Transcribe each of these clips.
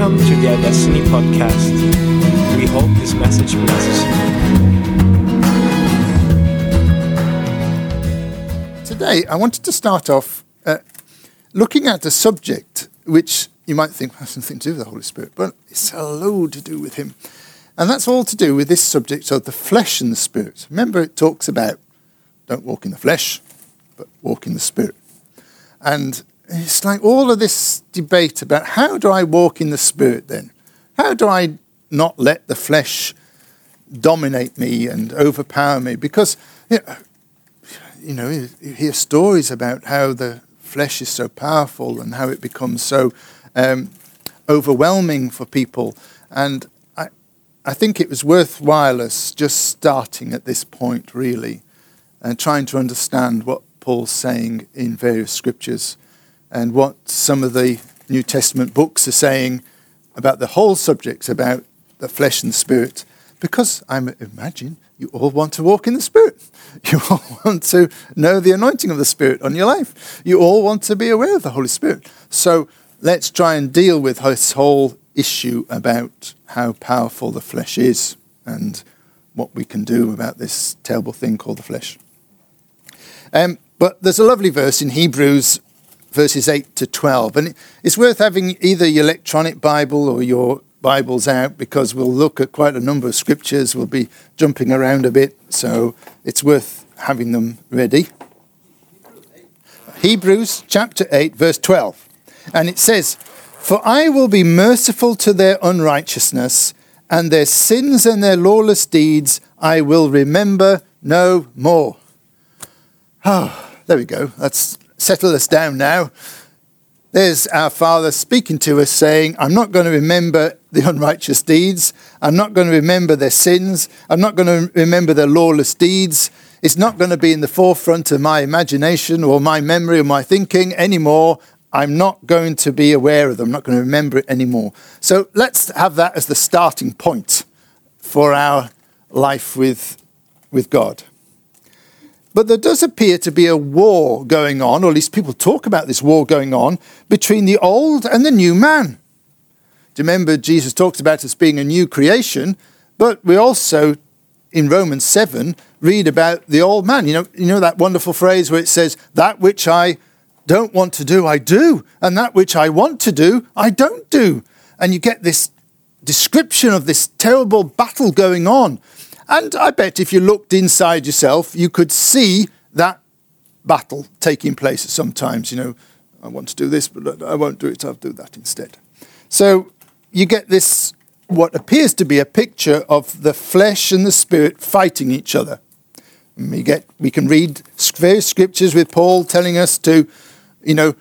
Welcome to the Destiny podcast. We hope this message blesses you. Today, I wanted to start off uh, looking at a subject which you might think has nothing to do with the Holy Spirit, but it's a load to do with Him. And that's all to do with this subject of the flesh and the Spirit. Remember, it talks about don't walk in the flesh, but walk in the Spirit. And it's like all of this debate about how do I walk in the Spirit then? How do I not let the flesh dominate me and overpower me? Because, you know, you hear stories about how the flesh is so powerful and how it becomes so um, overwhelming for people. And I, I think it was worthwhile us just starting at this point, really, and trying to understand what Paul's saying in various scriptures and what some of the New Testament books are saying about the whole subject, about the flesh and spirit, because I imagine you all want to walk in the Spirit. You all want to know the anointing of the Spirit on your life. You all want to be aware of the Holy Spirit. So let's try and deal with this whole issue about how powerful the flesh is and what we can do about this terrible thing called the flesh. Um, but there's a lovely verse in Hebrews verses 8 to 12. And it's worth having either your electronic Bible or your Bibles out because we'll look at quite a number of scriptures. We'll be jumping around a bit, so it's worth having them ready. Hebrews chapter 8, verse 12. And it says, For I will be merciful to their unrighteousness, and their sins and their lawless deeds I will remember no more. Oh, there we go. That's settle us down now. There's our Father speaking to us, saying, I'm not going to remember the unrighteous deeds. I'm not going to remember their sins. I'm not going to remember their lawless deeds. It's not going to be in the forefront of my imagination or my memory or my thinking anymore. I'm not going to be aware of them. I'm not going to remember it anymore. So let's have that as the starting point for our life with, with God. But there does appear to be a war going on, or at least people talk about this war going on, between the old and the new man. Do you remember Jesus talks about us being a new creation, but we also, in Romans 7, read about the old man. You know, you know that wonderful phrase where it says, That which I don't want to do, I do, and that which I want to do, I don't do. And you get this description of this terrible battle going on. And I bet if you looked inside yourself, you could see that battle taking place sometimes. You know, I want to do this, but I won't do it, I'll do that instead. So you get this, what appears to be a picture of the flesh and the spirit fighting each other. Mm, and we, get, we can read various scriptures with Paul telling us to, you know,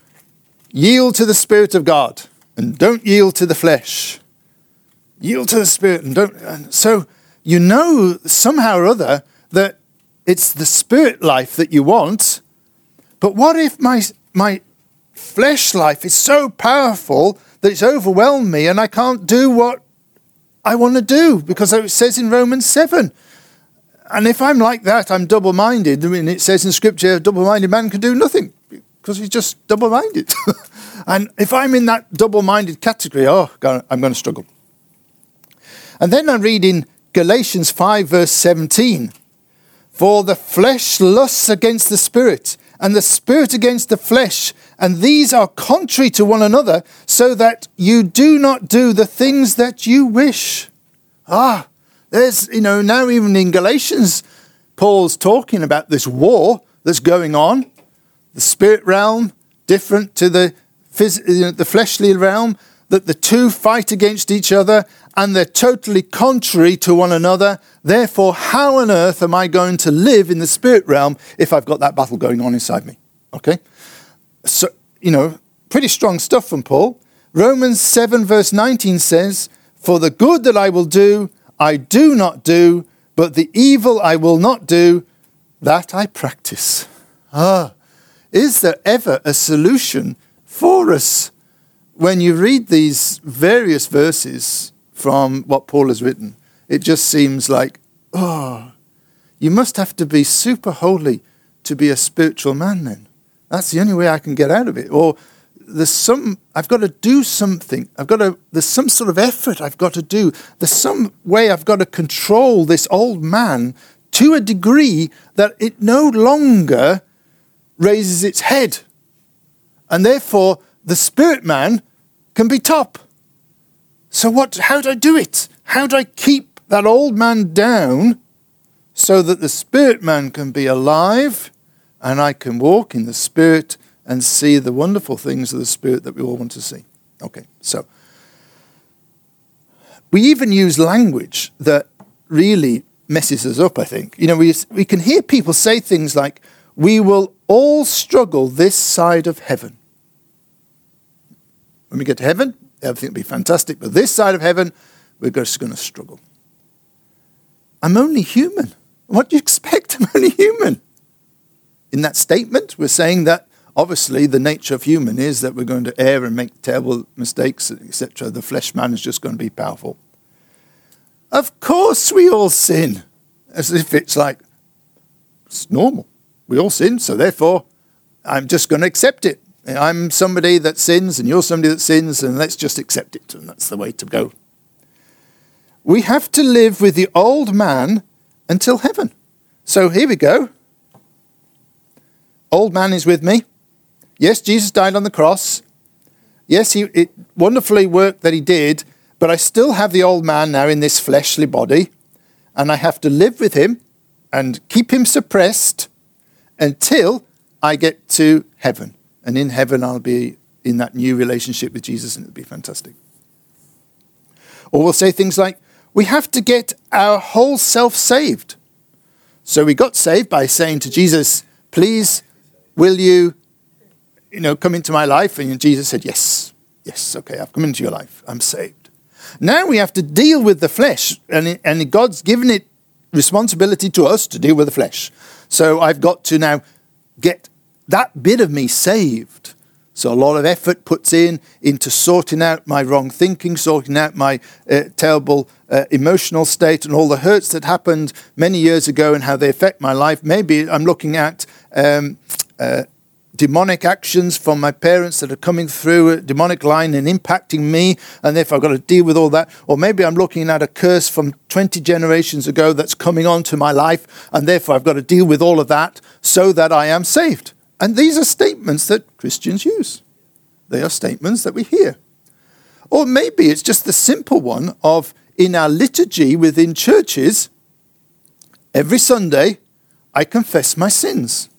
yield to the Spirit of God and don't yield to the flesh. Yield to the Spirit and don't. And so you know somehow or other that it's the spirit life that you want. But what if my, my flesh life is so powerful that it's overwhelmed me and I can't do what I want to do? Because it says in Romans 7. And if I'm like that, I'm double minded. I mean, it says in Scripture, a double minded man can do nothing because he's just double minded. and if I'm in that double minded category, oh, I'm going to struggle. And then I read in Galatians 5, verse 17. For the flesh lusts against the spirit, and the spirit against the flesh, and these are contrary to one another, so that you do not do the things that you wish. Ah, there's, you know, now even in Galatians, Paul's talking about this war that's going on, the spirit realm different to the, phys- the fleshly realm, that the two fight against each other and they're totally contrary to one another. Therefore, how on earth am I going to live in the spirit realm if I've got that battle going on inside me? Okay? So, you know, pretty strong stuff from Paul. Romans 7, verse 19 says, For the good that I will do, I do not do, but the evil I will not do, that I practice. Ah, is there ever a solution for us when you read these various verses from what Paul has written, it just seems like, oh, you must have to be super holy to be a spiritual man then. That's the only way I can get out of it. Or there's some, I've got to do something. I've got to, there's some sort of effort I've got to do. There's some way I've got to control this old man to a degree that it no longer raises its head. And therefore, the spirit man can be top. So what, how do I do it? How do I keep that old man down so that the spirit man can be alive and I can walk in the spirit and see the wonderful things of the spirit that we all want to see? Okay, so we even use language that really messes us up, I think. You know, we, we can hear people say things like, we will all struggle this side of heaven. When we get to heaven, everything will be fantastic, but this side of heaven, we're just going to struggle. I'm only human. What do you expect? I'm only human. In that statement, we're saying that obviously the nature of human is that we're going to err and make terrible mistakes, etc. The flesh man is just going to be powerful. Of course, we all sin, as if it's like it's normal. We all sin, so therefore, I'm just going to accept it. I'm somebody that sins, and you're somebody that sins, and let's just accept it, and that's the way to go. We have to live with the old man until heaven. So here we go. Old man is with me. Yes, Jesus died on the cross. Yes, he it wonderfully worked that he did, but I still have the old man now in this fleshly body, and I have to live with him and keep him suppressed until I get to heaven. And in heaven, I'll be in that new relationship with Jesus, and it'll be fantastic. Or we'll say things like, we have to get our whole self saved. So we got saved by saying to Jesus, please, will you, you know, come into my life? And Jesus said, yes, yes, okay, I've come into your life. I'm saved. Now we have to deal with the flesh, and, and God's given it responsibility to us to deal with the flesh. So I've got to now get that bit of me saved. So a lot of effort puts in into sorting out my wrong thinking, sorting out my uh, terrible uh, emotional state and all the hurts that happened many years ago and how they affect my life. Maybe I'm looking at um, uh, demonic actions from my parents that are coming through a demonic line and impacting me, and therefore I've got to deal with all that. Or maybe I'm looking at a curse from 20 generations ago that's coming onto my life, and therefore I've got to deal with all of that so that I am saved. And these are statements that Christians use. They are statements that we hear. Or maybe it's just the simple one of in our liturgy within churches, every Sunday I confess my sins.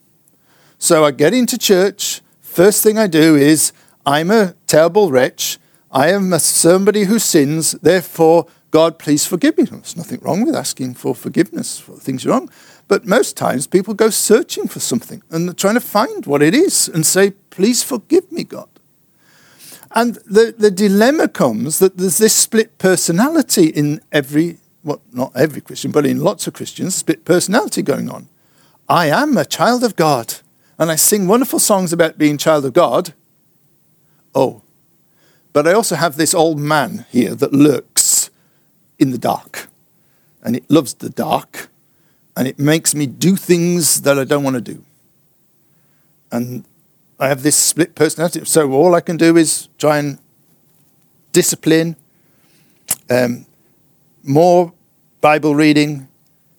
So I get into church. First thing I do is, I'm a terrible wretch. I am somebody who sins. Therefore, God, please forgive me. There's nothing wrong with asking for forgiveness for things wrong. But most times people go searching for something and they're trying to find what it is and say, please forgive me, God. And the, the dilemma comes that there's this split personality in every, well, not every Christian, but in lots of Christians, split personality going on. I am a child of God and I sing wonderful songs about being child of God. Oh, but I also have this old man here that lurks in the dark. And it loves the dark. And it makes me do things that I don't want to do. And I have this split personality. So all I can do is try and discipline, um, more Bible reading,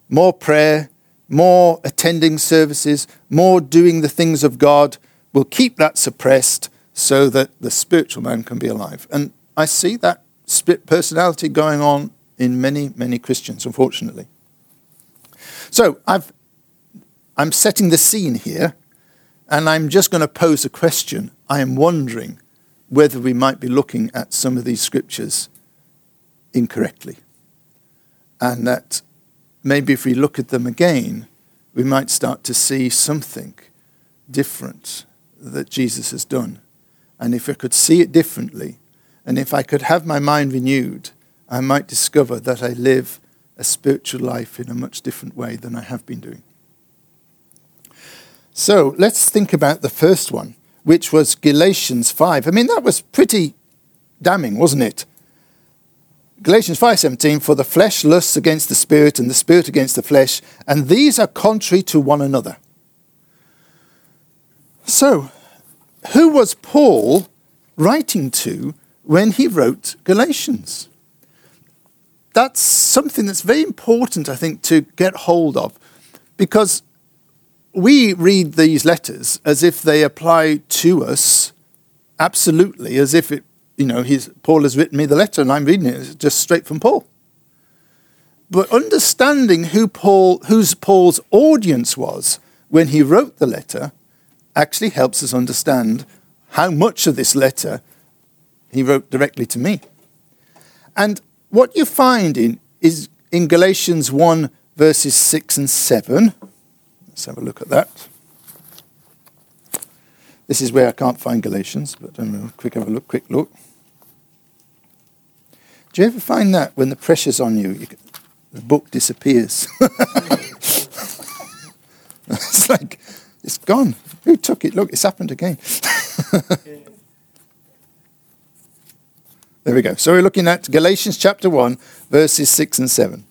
more prayer, more attending services, more doing the things of God will keep that suppressed so that the spiritual man can be alive. And I see that split personality going on in many, many Christians, unfortunately. So I've, I'm setting the scene here, and I'm just going to pose a question. I am wondering whether we might be looking at some of these scriptures incorrectly. And that maybe if we look at them again, we might start to see something different that Jesus has done. And if I could see it differently, and if I could have my mind renewed, I might discover that I live a spiritual life in a much different way than I have been doing. So let's think about the first one, which was Galatians 5. I mean, that was pretty damning, wasn't it? Galatians 5:17 for the flesh lusts against the spirit and the spirit against the flesh and these are contrary to one another. So, who was Paul writing to when he wrote Galatians. That's something that's very important, I think, to get hold of because we read these letters as if they apply to us absolutely, as if it, you know, he's, Paul has written me the letter and I'm reading it just straight from Paul. But understanding who Paul, whose Paul's audience was when he wrote the letter actually helps us understand how much of this letter he wrote directly to me. And what you find in is in Galatians 1 verses 6 and 7. Let's have a look at that. This is where I can't find Galatians, but I'm going to quick have a look, quick look. Do you ever find that when the pressure's on you, you the book disappears? it's like it's gone. Who took it? Look, it's happened again. there we go. So we're looking at Galatians chapter 1, verses 6 and 7.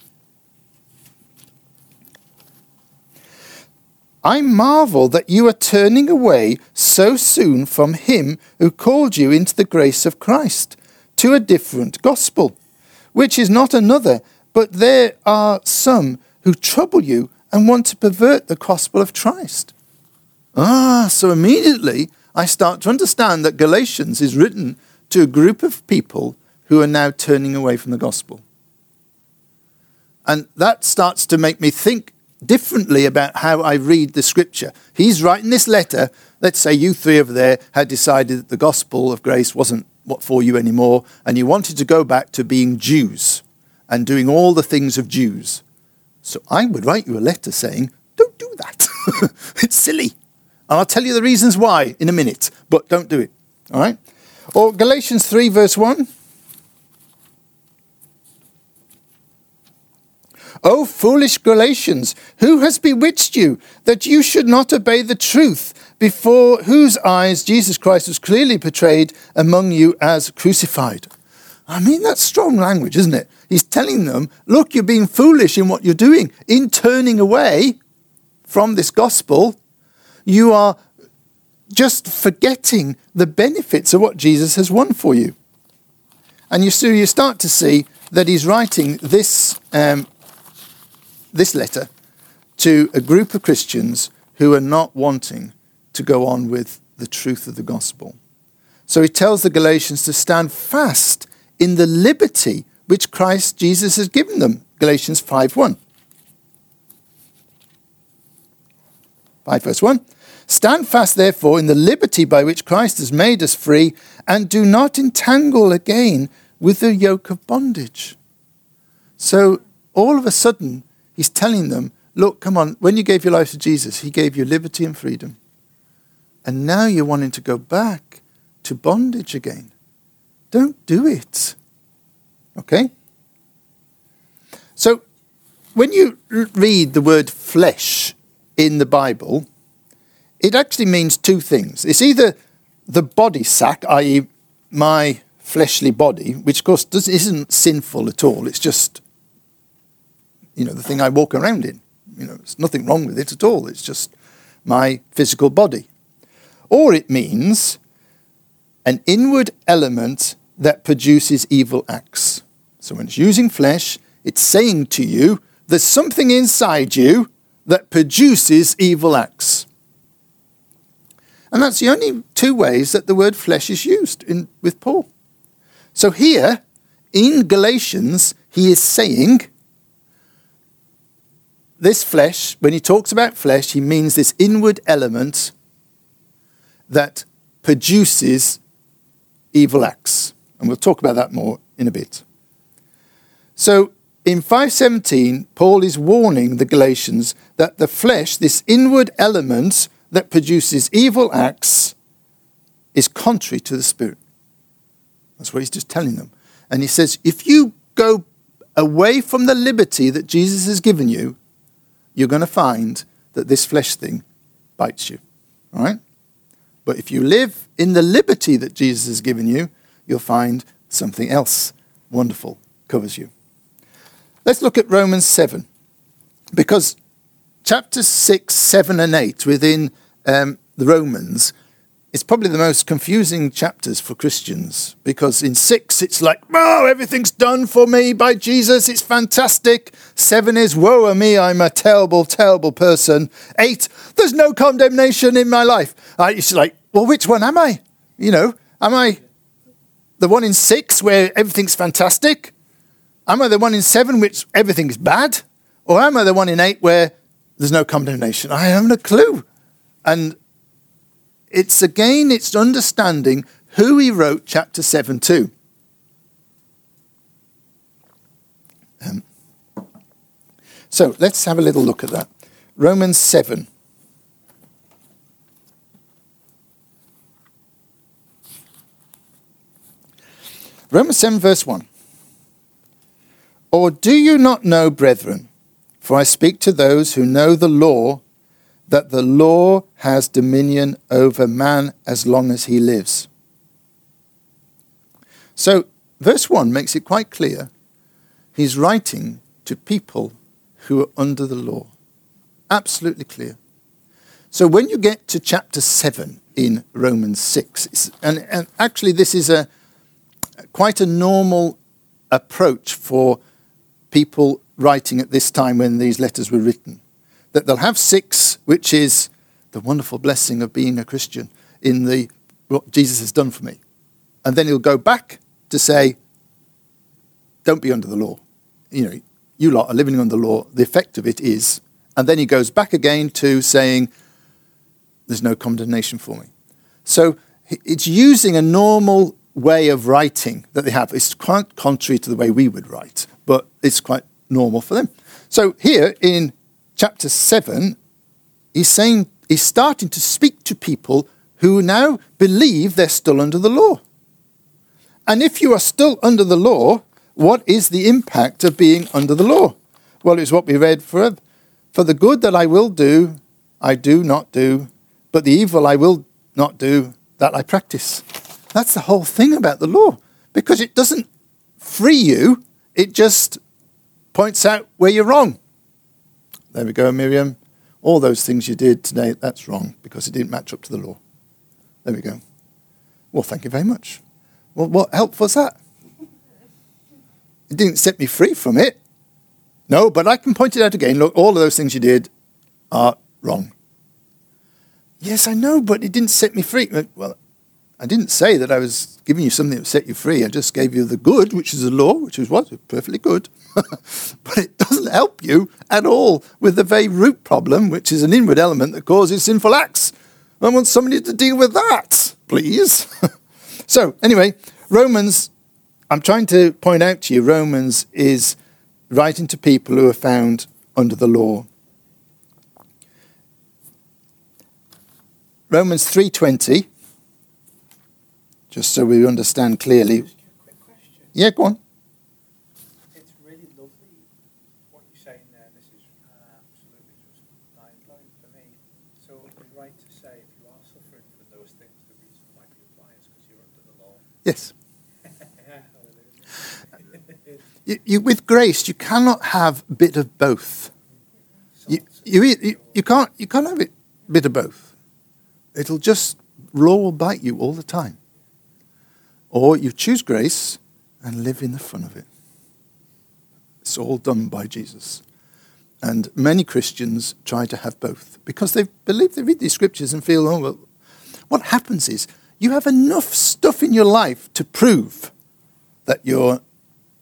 I marvel that you are turning away so soon from him who called you into the grace of Christ to a different gospel, which is not another, but there are some who trouble you and want to pervert the gospel of Christ. Ah, so immediately I start to understand that Galatians is written to a group of people who are now turning away from the gospel. And that starts to make me think differently about how I read the scripture. He's writing this letter. Let's say you three over there had decided that the gospel of grace wasn't what for you anymore, and you wanted to go back to being Jews and doing all the things of Jews. So I would write you a letter saying, don't do that. it's silly. And I'll tell you the reasons why in a minute, but don't do it. All right? Or Galatians 3, verse 1. O foolish Galatians, who has bewitched you that you should not obey the truth, before whose eyes Jesus Christ was clearly portrayed among you as crucified? I mean, that's strong language, isn't it? He's telling them, look, you're being foolish in what you're doing. In turning away from this gospel, you are just forgetting the benefits of what Jesus has won for you. And you, so you start to see that he's writing this um, this letter to a group of Christians who are not wanting to go on with the truth of the gospel. So he tells the Galatians to stand fast in the liberty which Christ Jesus has given them. Galatians 5 1. 5 verse 1. Stand fast, therefore, in the liberty by which Christ has made us free, and do not entangle again with the yoke of bondage. So, all of a sudden, He's telling them, look, come on, when you gave your life to Jesus, He gave you liberty and freedom. And now you're wanting to go back to bondage again. Don't do it. Okay? So, when you read the word flesh in the Bible, it actually means two things. It's either the body sack, i.e., my fleshly body, which of course isn't sinful at all, it's just you know, the thing I walk around in. You know, there's nothing wrong with it at all. It's just my physical body. Or it means an inward element that produces evil acts. So when it's using flesh, it's saying to you, there's something inside you that produces evil acts. And that's the only two ways that the word flesh is used in, with Paul. So here, in Galatians, he is saying this flesh, when he talks about flesh, he means this inward element that produces evil acts. And we'll talk about that more in a bit. So in 517, Paul is warning the Galatians that the flesh, this inward element that produces evil acts, is contrary to the Spirit. That's what he's just telling them. And he says, if you go away from the liberty that Jesus has given you, you're going to find that this flesh thing bites you. All right? But if you live in the liberty that Jesus has given you, you'll find something else wonderful covers you. Let's look at Romans 7. Because chapters 6, 7, and 8 within um, the Romans it's probably the most confusing chapters for Christians because in six it's like, oh, everything's done for me by Jesus, it's fantastic. Seven is, woe a me, I'm a terrible, terrible person. Eight, there's no condemnation in my life. Uh, it's like, well, which one am I? You know, am I the one in six where everything's fantastic? Am I the one in seven which everything is bad? Or am I the one in eight where there's no condemnation? I haven't a clue. And it's again, it's understanding who he wrote chapter 7 to. Um, so let's have a little look at that. Romans 7. Romans 7, verse 1. Or do you not know, brethren, for I speak to those who know the law, that the law has dominion over man as long as he lives. So, verse 1 makes it quite clear he's writing to people who are under the law. Absolutely clear. So, when you get to chapter 7 in Romans 6, and, and actually, this is a quite a normal approach for people writing at this time when these letters were written that they'll have six, which is the wonderful blessing of being a Christian in the what Jesus has done for me. And then he'll go back to say, don't be under the law. You know, you lot are living under the law. The effect of it is, and then he goes back again to saying, there's no condemnation for me. So it's using a normal way of writing that they have. It's quite contrary to the way we would write, but it's quite normal for them. So here in chapter 7, he's saying he's starting to speak to people who now believe they're still under the law. And if you are still under the law, what is the impact of being under the law? Well, it's what we read for for the good that I will do, I do not do, but the evil I will not do, that I practice. That's the whole thing about the law, because it doesn't free you, it just points out where you're wrong. There we go, Miriam. All those things you did today, that's wrong because it didn't match up to the law. There we go. Well, thank you very much. Well, what help was that? It didn't set me free from it. No, but I can point it out again. Look, all of those things you did are wrong. Yes, I know, but it didn't set me free. Well, I didn't say that I was giving you something that would set you free. I just gave you the good, which is the law, which is what? Perfectly good. but it doesn't help you at all with the very root problem, which is an inward element that causes sinful acts. I want somebody to deal with that, please. so, anyway, Romans, I'm trying to point out to you, Romans is writing to people who are found under the law. Romans 3:20 just so we understand clearly. Yeah, go on. It's really lovely what you're saying there. This is uh, absolutely just mind blowing for me. So you're right to say if you are suffering from those things, the reason why you apply is because you're under the law. Yes. you, you, with grace, you cannot have a bit of both. You, you, you, you, can't, you can't have a bit of both. It'll just law will bite you all the time. Or you choose grace and live in the fun of it. It's all done by Jesus. And many Christians try to have both because they believe they read these scriptures and feel, oh, well, what happens is you have enough stuff in your life to prove that you're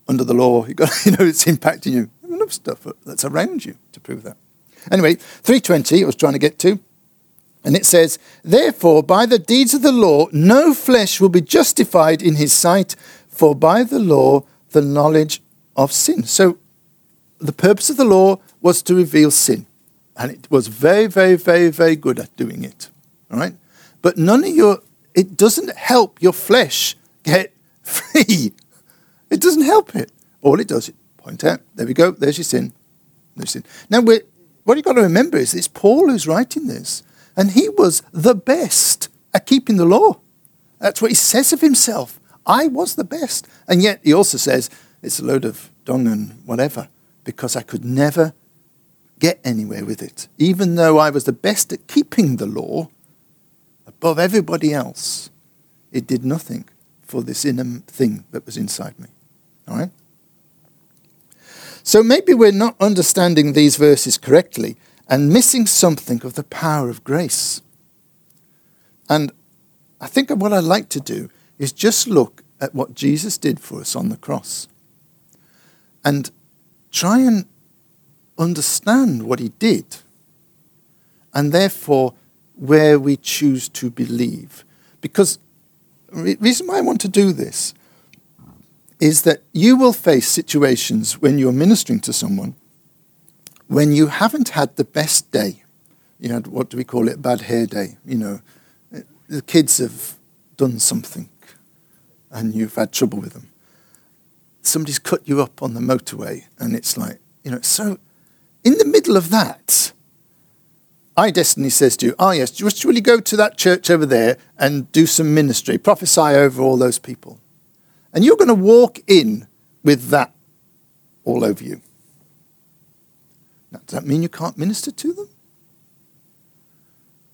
under the law. You got, you know, it's impacting you. Enough stuff that's around you to prove that. Anyway, 320 I was trying to get to. And it says, Therefore, by the deeds of the law, no flesh will be justified in his sight, for by the law, the knowledge of sin. So, the purpose of the law was to reveal sin. And it was very, very, very, very good at doing it. All right? But none of your, it doesn't help your flesh get free. It doesn't help it. All it does, it point out, there we go, there's your sin. There's sin. Now, what you've got to remember is it's Paul who's writing this. And he was the best at keeping the law. That's what he says of himself. I was the best. And yet he also says it's a load of dung and whatever because I could never get anywhere with it. Even though I was the best at keeping the law, above everybody else, it did nothing for this inner thing that was inside me. All right? So maybe we're not understanding these verses correctly and missing something of the power of grace. And I think what I'd like to do is just look at what Jesus did for us on the cross and try and understand what he did and therefore where we choose to believe. Because the reason why I want to do this is that you will face situations when you're ministering to someone when you haven't had the best day. You had, what do we call it, bad hair day. You know, the kids have done something and you've had trouble with them. Somebody's cut you up on the motorway and it's like, you know, so in the middle of that, iDestiny says to you, oh yes, just really go to that church over there and do some ministry, prophesy over all those people. And you're going to walk in with that all over you. Now, does that mean you can't minister to them?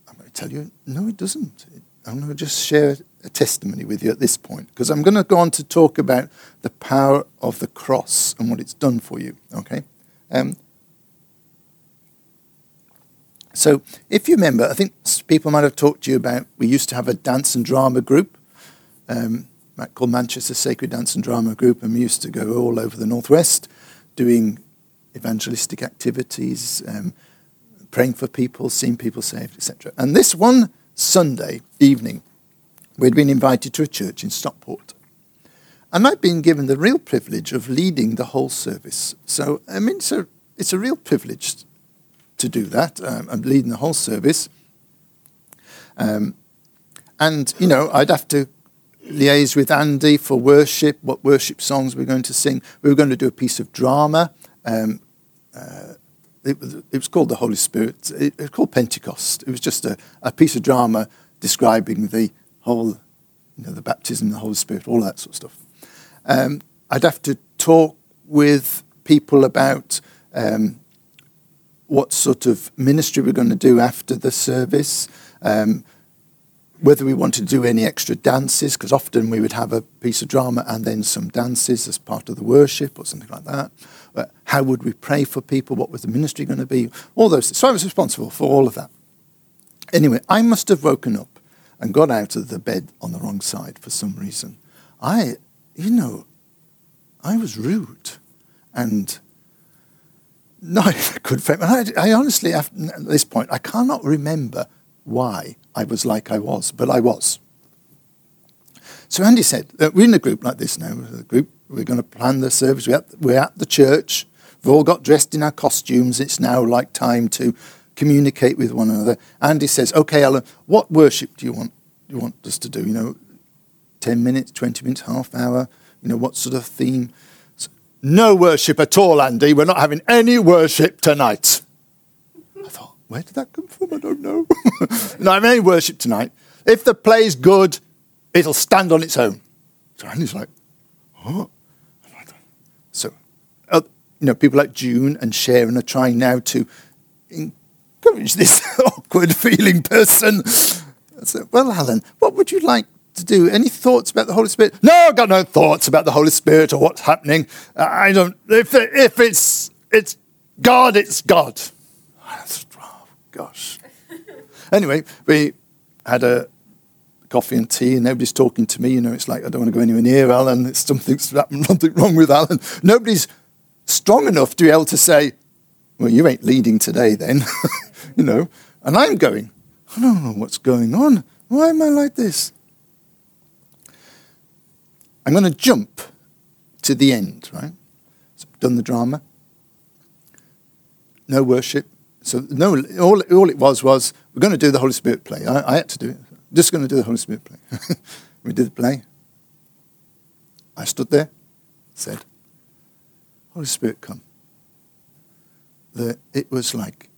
I'm going to tell you, no, it doesn't. I'm going to just share a testimony with you at this point because I'm going to go on to talk about the power of the cross and what it's done for you. Okay? Um, so, if you remember, I think people might have talked to you about we used to have a dance and drama group um, called Manchester Sacred Dance and Drama Group, and we used to go all over the Northwest doing evangelistic activities, um, praying for people, seeing people saved, etc. And this one Sunday evening, we'd been invited to a church in Stockport. And I'd been given the real privilege of leading the whole service. So, I mean, so it's a real privilege to do that. Um, I'm leading the whole service. Um, and, you know, I'd have to liaise with Andy for worship, what worship songs we're going to sing. We were going to do a piece of drama. Um, uh, it, was, it, was, called the Holy Spirit. It, it was called Pentecost. It was just a, a, piece of drama describing the whole, you know, the baptism, the Holy Spirit, all that sort of stuff. Um, I'd have to talk with people about um, what sort of ministry we're going to do after the service. Um, whether we want to do any extra dances, because often we would have a piece of drama and then some dances as part of the worship or something like that. How would we pray for people? What was the ministry going to be? All those. So I was responsible for all of that. Anyway, I must have woken up and got out of the bed on the wrong side for some reason. I, you know, I was rude and not a good friend. I, I honestly, at this point, I cannot remember why I was like I was, but I was. So Andy said, we're in a group like this now, a group, we're going to plan the service, we're at, we're at the church, we've all got dressed in our costumes, it's now like time to communicate with one another. Andy says, okay, Alan, what worship do you want, you want us to do? You know, 10 minutes, 20 minutes, half hour, you know, what sort of theme? So, no worship at all, Andy, we're not having any worship tonight. I thought, where did that come from? I don't know. no, I'm any worship tonight. If the play's good, it'll stand on its own. So Andy's like, oh. So, uh, you know, people like June and Sharon are trying now to encourage this awkward feeling person. Said, well, Alan, what would you like to do? Any thoughts about the Holy Spirit? No, I've got no thoughts about the Holy Spirit or what's happening. I don't, if, if it's, it's God, it's God Oh, gosh. anyway, we had a coffee and tea, and nobody's talking to me. You know, it's like I don't want to go anywhere near Alan. It's something's something wrong with Alan. Nobody's strong enough to be able to say, "Well, you ain't leading today, then." you know, and I'm going. I don't know what's going on. Why am I like this? I'm going to jump to the end, right? So I've done the drama. No worship, so no, all, all it was was we're going to do the Holy Spirit play. I, I had to do it. Just going to do the Holy Spirit play. we did the play. I stood there, said, Holy Spirit, come. The, it was like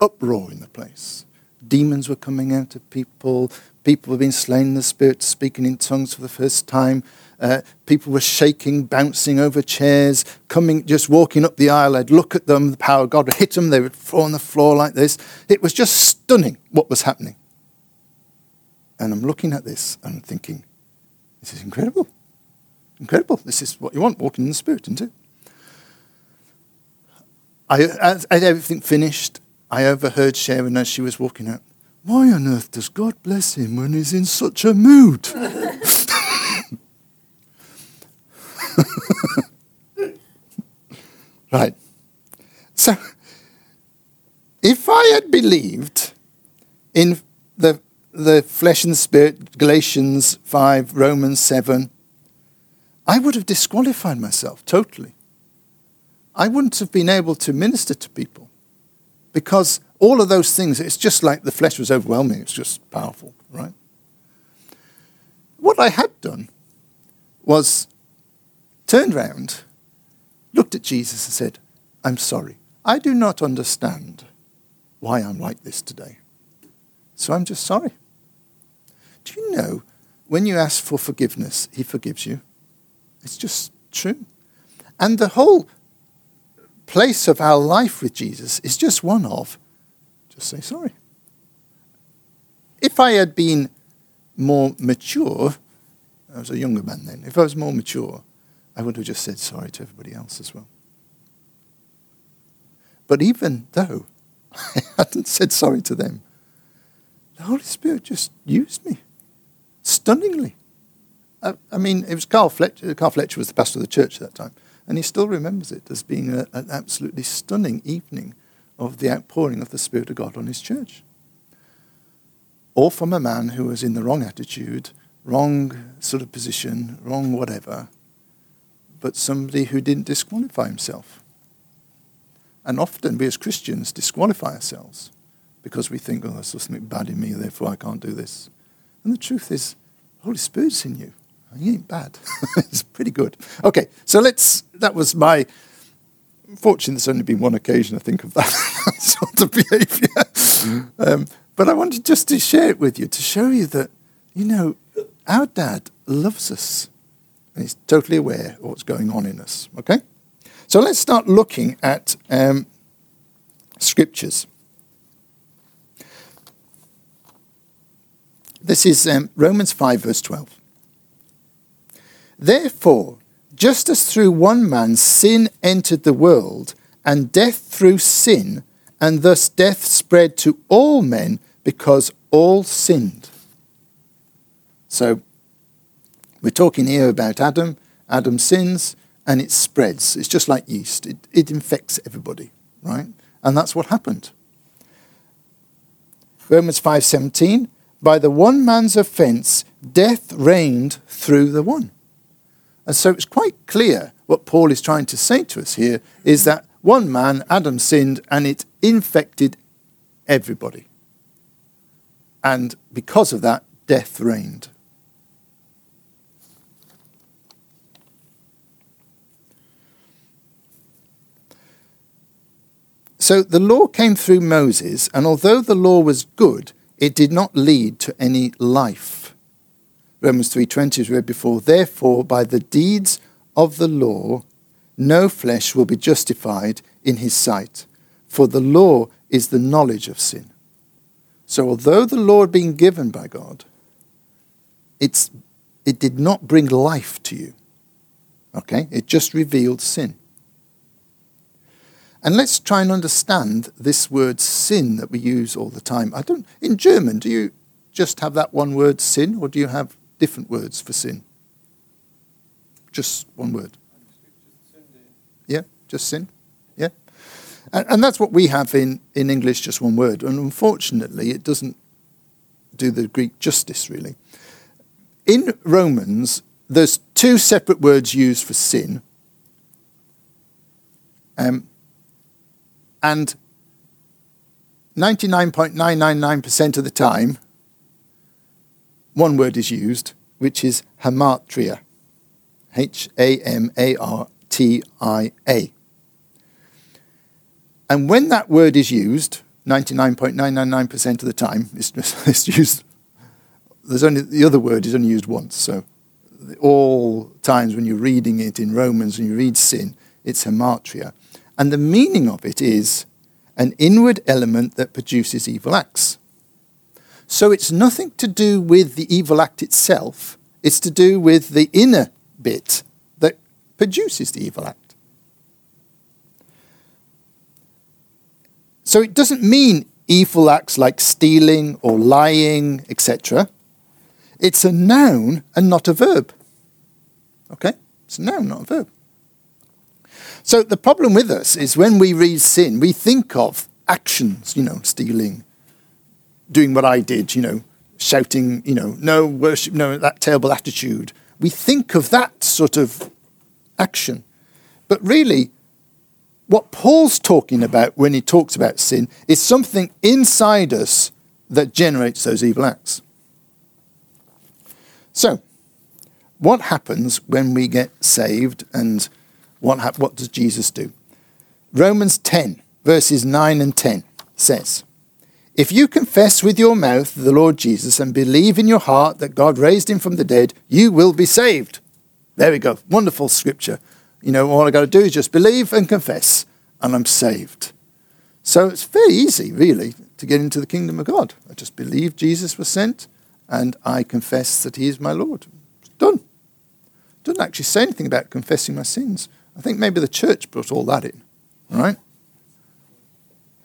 uproar in the place. Demons were coming out of people. People were being slain in the Spirit, speaking in tongues for the first time. Uh, people were shaking, bouncing over chairs, coming, just walking up the aisle. I'd look at them, the power of God would hit them, they would fall on the floor like this. It was just stunning what was happening. And I'm looking at this and I'm thinking, this is incredible. Incredible. This is what you want, walking in the Spirit, isn't it? I, as, everything finished, I overheard Sharon as she was walking out. Why on earth does God bless him when he's in such a mood? right. So, if I had believed in the, the flesh and spirit, Galatians 5, Romans 7, I would have disqualified myself totally. I wouldn't have been able to minister to people because all of those things, it's just like the flesh was overwhelming, it's just powerful, right? What I had done was turned round, looked at Jesus, and said, I'm sorry. I do not understand why I'm like this today. So I'm just sorry. Do you know when you ask for forgiveness, He forgives you? It's just true. And the whole place of our life with Jesus is just one of just say sorry. If I had been more mature, I was a younger man then, if I was more mature, I would have just said sorry to everybody else as well. But even though I hadn't said sorry to them, the Holy Spirit just used me stunningly. I, I mean, it was Carl Fletcher. Uh, Carl Fletcher was the pastor of the church at that time, and he still remembers it as being a, an absolutely stunning evening of the outpouring of the Spirit of God on his church. All from a man who was in the wrong attitude, wrong sort of position, wrong whatever, but somebody who didn't disqualify himself. And often we as Christians disqualify ourselves because we think, oh, there's something bad in me, therefore I can't do this. And the truth is, Holy Spirit's in you. He ain't bad. it's pretty good. Okay, so let's, that was my, fortunately, there's only been one occasion, I think, of that sort of behavior. Um, but I wanted just to share it with you to show you that, you know, our dad loves us and he's totally aware of what's going on in us. Okay? So let's start looking at um, scriptures. This is um, Romans 5, verse 12. Therefore, just as through one man sin entered the world, and death through sin, and thus death spread to all men because all sinned. So, we're talking here about Adam. Adam sins, and it spreads. It's just like yeast, it, it infects everybody, right? And that's what happened. Romans 5:17 by the one man's offense death reigned through the one. And so it's quite clear what Paul is trying to say to us here is that one man, Adam, sinned and it infected everybody. And because of that, death reigned. So the law came through Moses, and although the law was good, it did not lead to any life. Romans 3:20 is read before, therefore by the deeds of the law no flesh will be justified in his sight, for the law is the knowledge of sin. So although the law had been given by God, it's, it did not bring life to you. Okay? It just revealed sin. And let's try and understand this word sin that we use all the time. I don't in German, do you just have that one word sin or do you have different words for sin? Just one word. Yeah, just sin. Yeah. And, and that's what we have in, in English, just one word. And unfortunately, it doesn't do the Greek justice, really. In Romans, there's two separate words used for sin. Um, and 99.999% of the time, one word is used, which is hamartia. H A M A R T I A. And when that word is used, 99.999% of the time, it's, just, it's used, there's only, the other word is only used once. So all times when you're reading it in Romans, and you read sin, it's hamartia. And the meaning of it is an inward element that produces evil acts. So it's nothing to do with the evil act itself, it's to do with the inner bit that produces the evil act. So it doesn't mean evil acts like stealing or lying, etc. It's a noun and not a verb. Okay? It's a noun, not a verb. So the problem with us is when we read sin, we think of actions, you know, stealing, doing what I did, you know, shouting, you know, no worship, no, that terrible attitude. We think of that sort of action. But really, what Paul's talking about when he talks about sin is something inside us that generates those evil acts. So, what happens when we get saved and what, hap- what does Jesus do? Romans 10, verses 9 and 10 says, If you confess with your mouth the Lord Jesus and believe in your heart that God raised him from the dead, you will be saved. There we go. Wonderful scripture. You know, all I got to do is just believe and confess, and I'm saved. So it's very easy, really, to get into the kingdom of God. I just believe Jesus was sent, and I confess that he is my Lord. It's done. Doesn't actually say anything about confessing my sins. I think maybe the church brought all that in, right?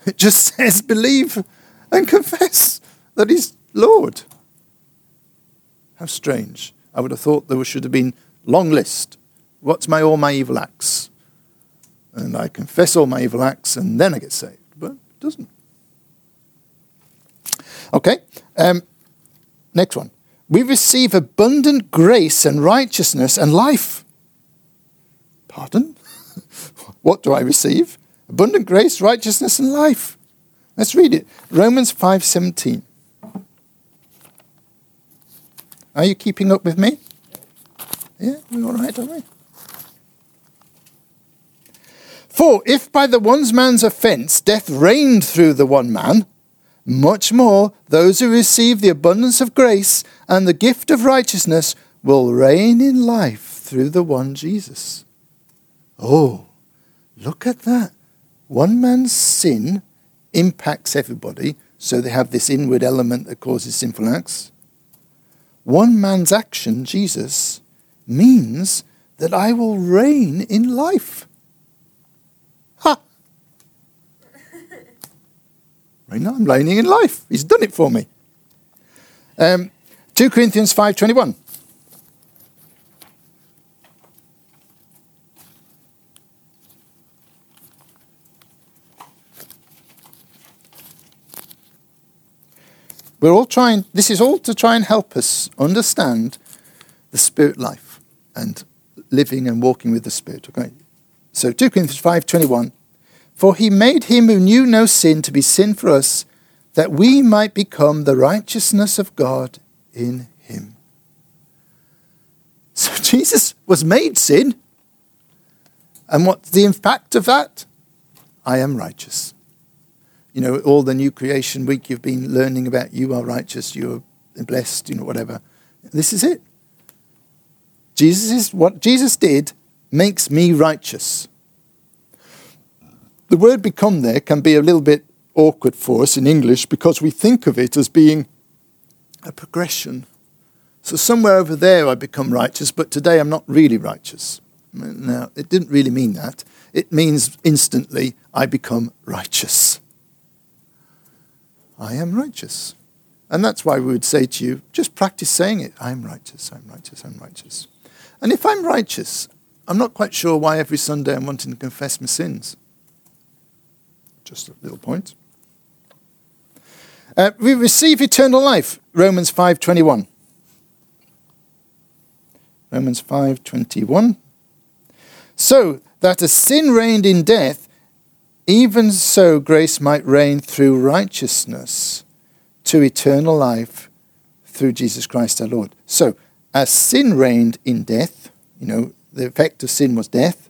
It just says believe and confess that he's Lord. How strange. I would have thought there should have been long list. What's my all my evil acts? And I confess all my evil acts and then I get saved. But it doesn't. Okay. Um, next one. We receive abundant grace and righteousness and life. Pardon? what do I receive? Abundant grace, righteousness, and life. Let's read it. Romans 5:17. Are you keeping up with me? Yeah, we're all right, aren't we? For if by the one man's offence death reigned through the one man, much more those who receive the abundance of grace and the gift of righteousness will reign in life through the one Jesus. Oh, look at that. One man's sin impacts everybody, so they have this inward element that causes sinful acts. One man's action, Jesus, means that I will reign in life. Ha! Right now I'm reigning in life. He's done it for me. Um, 2 Corinthians 5.21. We're all trying, this is all to try and help us understand the spirit life and living and walking with the Spirit. Okay? So 2 Corinthians 5.21, For he made him who knew no sin to be sin for us, that we might become the righteousness of God in him. So Jesus was made sin. And what's the impact of that? I am righteous. You know, all the new creation week you've been learning about you are righteous, you are blessed, you know, whatever. This is it. Jesus is what Jesus did makes me righteous. The word become there can be a little bit awkward for us in English because we think of it as being a progression. So somewhere over there I become righteous, but today I'm not really righteous. Now, it didn't really mean that. It means instantly I become righteous. I am righteous. And that's why we would say to you, just practice saying it. I'm righteous, I'm righteous, I'm righteous. And if I'm righteous, I'm not quite sure why every Sunday I'm wanting to confess my sins. Just a little point. Uh, we receive eternal life, Romans 5.21. Romans 5.21. So that as sin reigned in death, even so grace might reign through righteousness to eternal life through Jesus Christ our Lord. So, as sin reigned in death, you know, the effect of sin was death,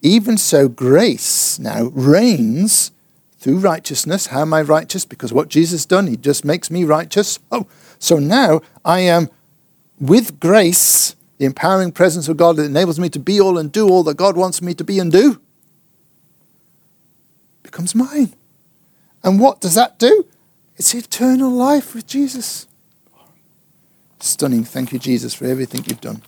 even so grace now reigns through righteousness. How am I righteous? Because what Jesus done, he just makes me righteous. Oh, so now I am with grace, the empowering presence of God that enables me to be all and do all that God wants me to be and do, becomes mine. And what does that do? It's eternal life with Jesus. Stunning. Thank you, Jesus, for everything you've done.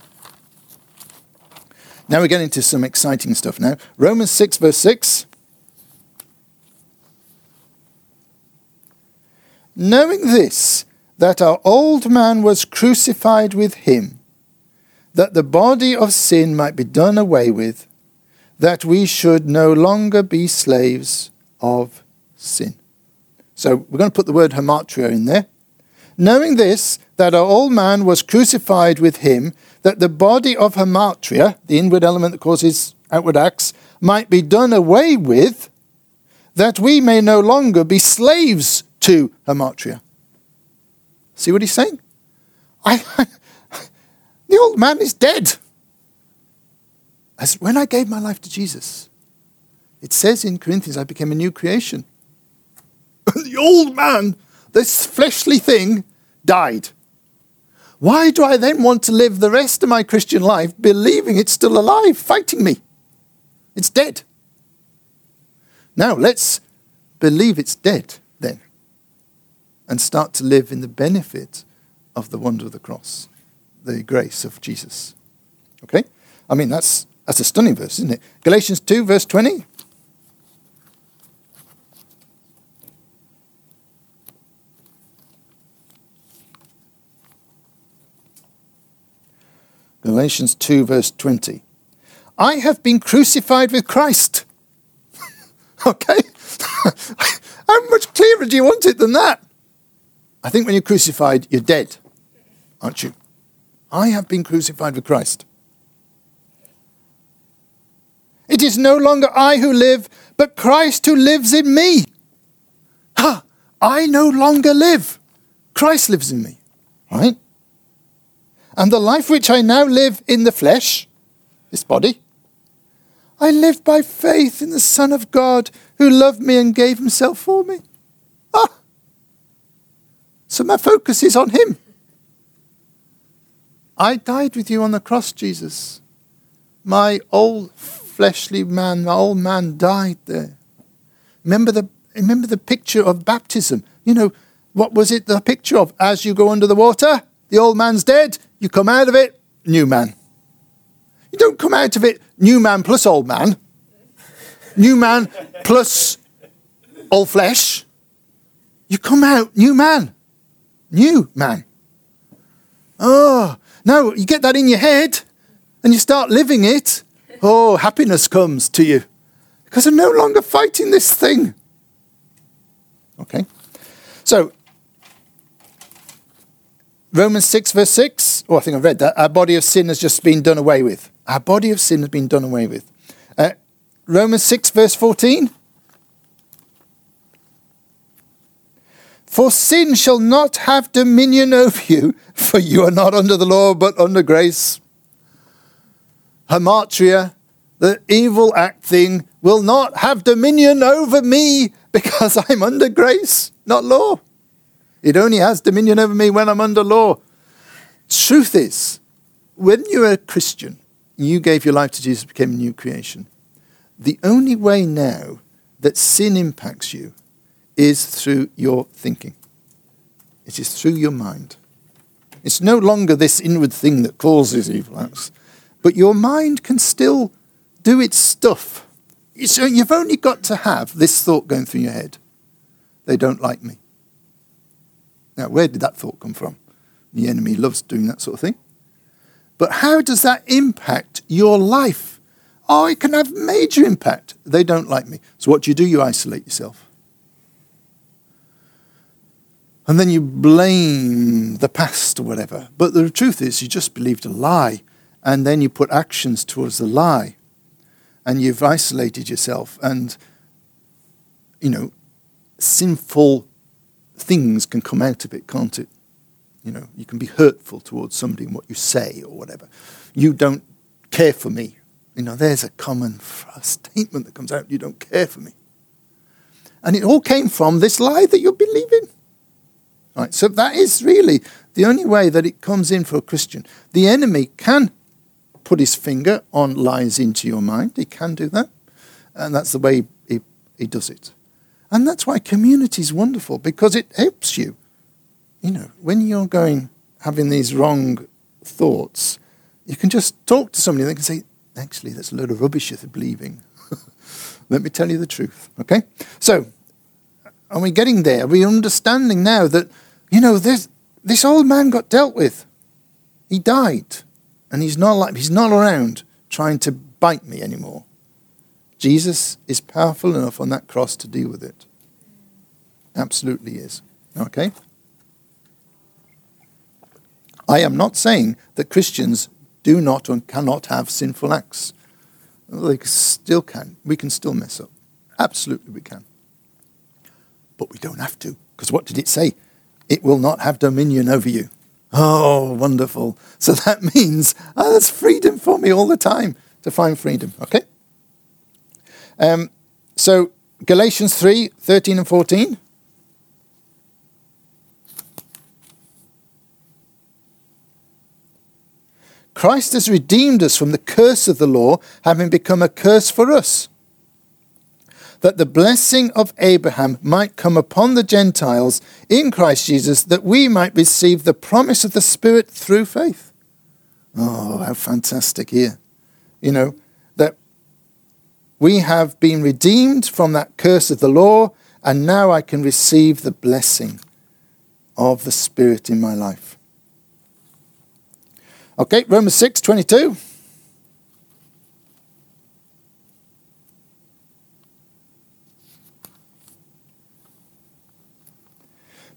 Now we get into some exciting stuff now. Romans 6, verse 6. Knowing this, that our old man was crucified with him, that the body of sin might be done away with, that we should no longer be slaves of sin. So we're going to put the word hamartia in there. Knowing this, that our old man was crucified with him, that the body of hamartia, the inward element that causes outward acts, might be done away with, that we may no longer be slaves to hamartia. See what he's saying? I, the old man is dead. As when I gave my life to Jesus, it says in Corinthians, I became a new creation. the old man, this fleshly thing, died. Why do I then want to live the rest of my Christian life believing it's still alive, fighting me? It's dead. Now, let's believe it's dead then and start to live in the benefit of the wonder of the cross, the grace of Jesus. Okay? I mean, that's, that's a stunning verse, isn't it? Galatians 2, verse 20. Galatians 2, verse 20. I have been crucified with Christ. okay? How much clearer do you want it than that? I think when you're crucified, you're dead, aren't you? I have been crucified with Christ. It is no longer I who live, but Christ who lives in me. Ha! I no longer live. Christ lives in me. Right? And the life which I now live in the flesh, this body, I live by faith in the Son of God who loved me and gave himself for me. Ah! So my focus is on Him. I died with you on the cross, Jesus. My old fleshly man, my old man died there. Remember the, remember the picture of baptism? You know, what was it the picture of? As you go under the water, the old man's dead, you come out of it, new man. You don't come out of it, new man plus old man. New man plus old flesh. You come out, new man new man. Oh, no, you get that in your head and you start living it. Oh, happiness comes to you because I'm no longer fighting this thing. Okay? So, Romans 6, verse 6. Oh, I think I've read that. Our body of sin has just been done away with. Our body of sin has been done away with. Uh, Romans 6, verse 14. For sin shall not have dominion over you, for you are not under the law, but under grace. Hamartia, the evil act thing, will not have dominion over me because I'm under grace, not law. It only has dominion over me when I'm under law. Truth is, when you're a Christian, you gave your life to Jesus, became a new creation. The only way now that sin impacts you is through your thinking. It is through your mind. It's no longer this inward thing that causes evil acts, but your mind can still do its stuff. So you've only got to have this thought going through your head. They don't like me. Now, where did that thought come from? The enemy loves doing that sort of thing. But how does that impact your life? Oh, it can have major impact. They don't like me. So what do you do? You isolate yourself. And then you blame the past or whatever. But the truth is, you just believed a lie. And then you put actions towards the lie. And you've isolated yourself. And, you know, sinful things can come out of it, can't it? You know, you can be hurtful towards somebody in what you say or whatever. You don't care for me. You know, there's a common statement that comes out you don't care for me. And it all came from this lie that you're believing. Right, so that is really the only way that it comes in for a Christian. The enemy can put his finger on lies into your mind. He can do that. And that's the way he, he does it. And that's why community is wonderful because it helps you. You know, when you're going, having these wrong thoughts, you can just talk to somebody and they can say, actually, that's a load of rubbish you're believing. Let me tell you the truth. Okay? So, are we getting there? Are we understanding now that, you know, this, this old man got dealt with? He died. And he's not like he's not around trying to bite me anymore. Jesus is powerful enough on that cross to deal with it. Absolutely is. Okay? I am not saying that Christians do not and cannot have sinful acts. They still can. We can still mess up. Absolutely, we can. But we don't have to. Because what did it say? It will not have dominion over you. Oh, wonderful. So that means oh, there's freedom for me all the time to find freedom. Okay? Um, so, Galatians 3 13 and 14. Christ has redeemed us from the curse of the law, having become a curse for us, that the blessing of Abraham might come upon the Gentiles in Christ Jesus, that we might receive the promise of the Spirit through faith. Oh, how fantastic here. You know, we have been redeemed from that curse of the law, and now I can receive the blessing of the Spirit in my life. Okay, Romans 6 22.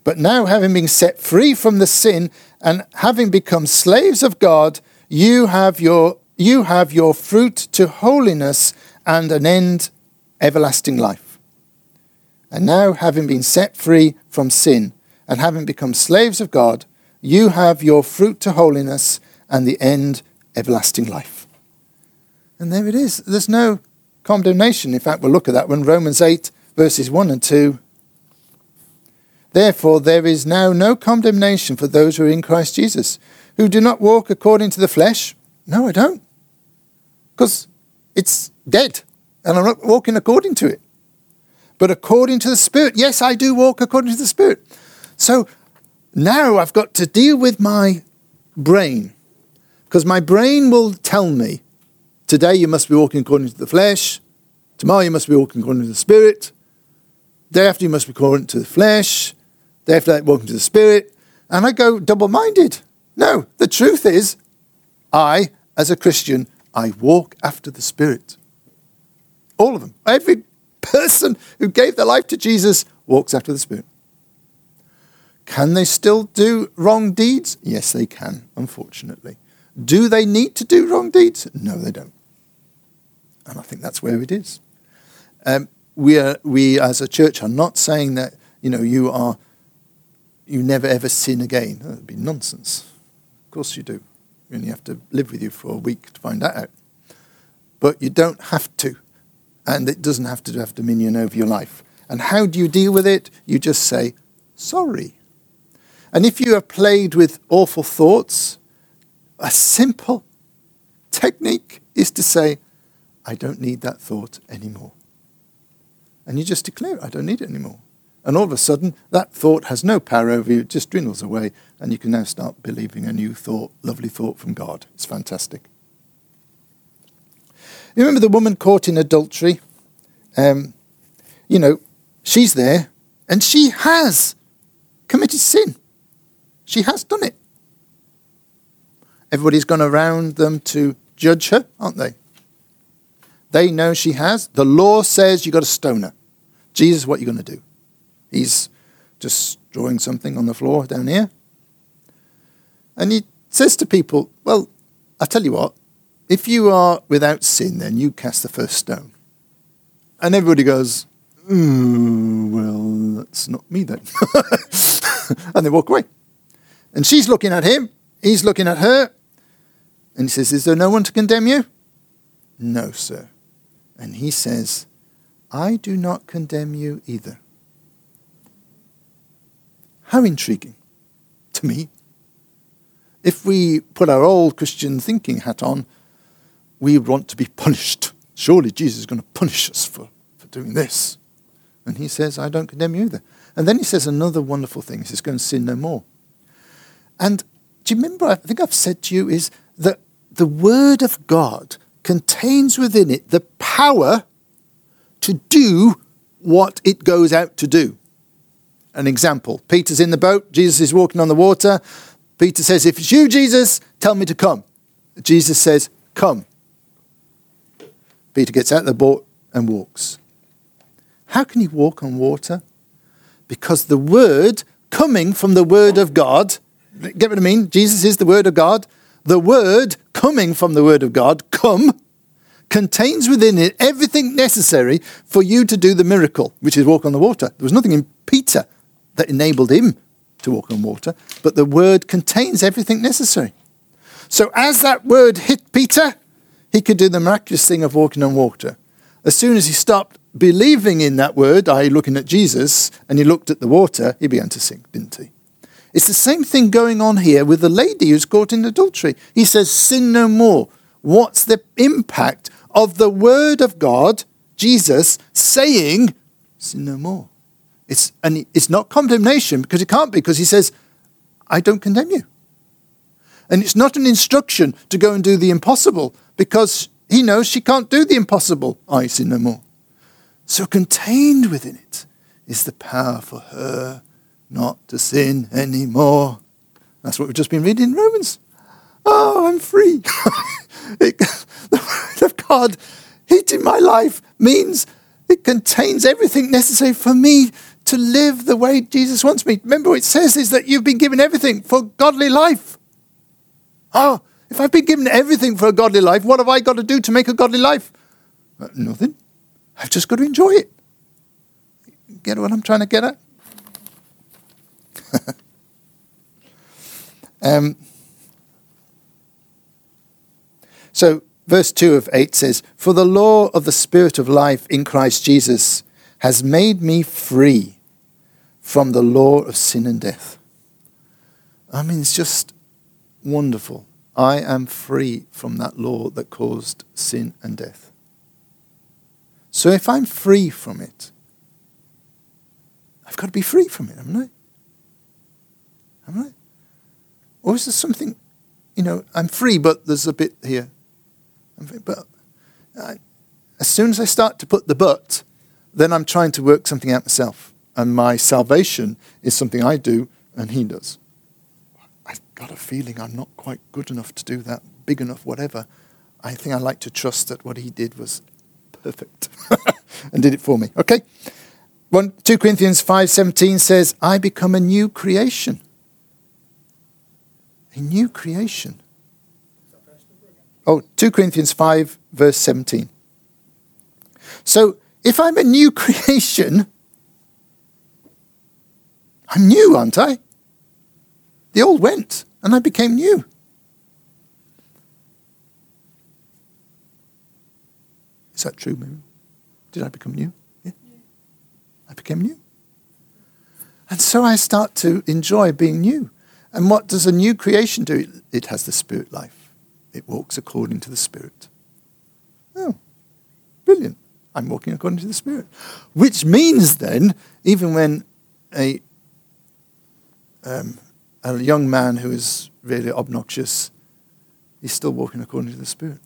But now, having been set free from the sin and having become slaves of God, you have your, you have your fruit to holiness and an end, everlasting life. And now, having been set free from sin and having become slaves of God, you have your fruit to holiness and the end, everlasting life. And there it is. There's no condemnation. In fact, we'll look at that when Romans 8, verses 1 and 2. Therefore, there is now no condemnation for those who are in Christ Jesus, who do not walk according to the flesh. No, I don't. Because it's dead, and I'm not walking according to it. But according to the Spirit. Yes, I do walk according to the Spirit. So now I've got to deal with my brain because my brain will tell me today you must be walking according to the flesh, tomorrow you must be walking according to the spirit, day after you must be according to the flesh, day after that walking to the spirit. And I go double minded. No, the truth is, I, as a Christian, I walk after the spirit. All of them. Every person who gave their life to Jesus walks after the spirit. Can they still do wrong deeds? Yes, they can, unfortunately. Do they need to do wrong deeds? No, they don't. And I think that's where it is. Um, we, are, we as a church are not saying that you know you are you never ever sin again. That would be nonsense. Of course you do. You only have to live with you for a week to find that out. But you don't have to, and it doesn't have to have dominion over your life. And how do you deal with it? You just say sorry. And if you have played with awful thoughts, a simple technique is to say, I don't need that thought anymore. And you just declare, I don't need it anymore. And all of a sudden, that thought has no power over you, it just dwindles away, and you can now start believing a new thought, lovely thought from God. It's fantastic. You remember the woman caught in adultery? Um, you know, she's there, and she has committed sin. She has done it. Everybody's gone around them to judge her, aren't they? They know she has. The law says you've got to stone her. Jesus, what are you going to do? He's just drawing something on the floor down here. And he says to people, Well, I tell you what, if you are without sin, then you cast the first stone. And everybody goes, Well, that's not me then. and they walk away. And she's looking at him, he's looking at her, and he says, Is there no one to condemn you? No, sir. And he says, I do not condemn you either. How intriguing to me. If we put our old Christian thinking hat on, we want to be punished. Surely Jesus is going to punish us for, for doing this. And he says, I don't condemn you either. And then he says another wonderful thing. He says, Go and sin no more. And do you remember, I think I've said to you, is that the Word of God contains within it the power to do what it goes out to do. An example Peter's in the boat, Jesus is walking on the water. Peter says, If it's you, Jesus, tell me to come. Jesus says, Come. Peter gets out of the boat and walks. How can he walk on water? Because the word coming from the word of God, get what I mean? Jesus is the word of God. The word coming from the word of God, come, contains within it everything necessary for you to do the miracle, which is walk on the water. There was nothing in Peter that enabled him to walk on water, but the word contains everything necessary. So as that word hit Peter, he could do the miraculous thing of walking on water. As soon as he stopped believing in that word, i.e., looking at Jesus, and he looked at the water, he began to sink, didn't he? It's the same thing going on here with the lady who's caught in adultery. He says, Sin no more. What's the impact of the word of God, Jesus, saying, Sin no more? It's, and it's not condemnation because it can't be, because he says, I don't condemn you. And it's not an instruction to go and do the impossible because he knows she can't do the impossible. I sin no more. So contained within it is the power for her not to sin anymore. That's what we've just been reading in Romans. Oh, I'm free. it, the word of God hitting my life means it contains everything necessary for me to live the way Jesus wants me. Remember, what it says is that you've been given everything for godly life. Oh, if I've been given everything for a godly life, what have I got to do to make a godly life? Uh, nothing. I've just got to enjoy it. Get what I'm trying to get at? um, so, verse 2 of 8 says, For the law of the Spirit of life in Christ Jesus has made me free from the law of sin and death. I mean, it's just wonderful. I am free from that law that caused sin and death. So if I'm free from it, I've got to be free from it, haven't I? Haven't I? Or is there something, you know, I'm free, but there's a bit here. I'm free, but I, as soon as I start to put the but, then I'm trying to work something out myself. And my salvation is something I do and he does I've got a feeling I'm not quite good enough to do that, big enough, whatever. I think I like to trust that what he did was perfect and did it for me. Okay? 1, 2 Corinthians 5.17 says, I become a new creation. A new creation. Oh, 2 Corinthians 5, verse 17. So, if I'm a new creation, I'm new, aren't I? The old went and I became new. Is that true, Miriam? Did I become new? Yeah. I became new. And so I start to enjoy being new. And what does a new creation do? It has the spirit life. It walks according to the spirit. Oh, brilliant. I'm walking according to the spirit. Which means then, even when a um, a young man who is really obnoxious, he's still walking according to the Spirit.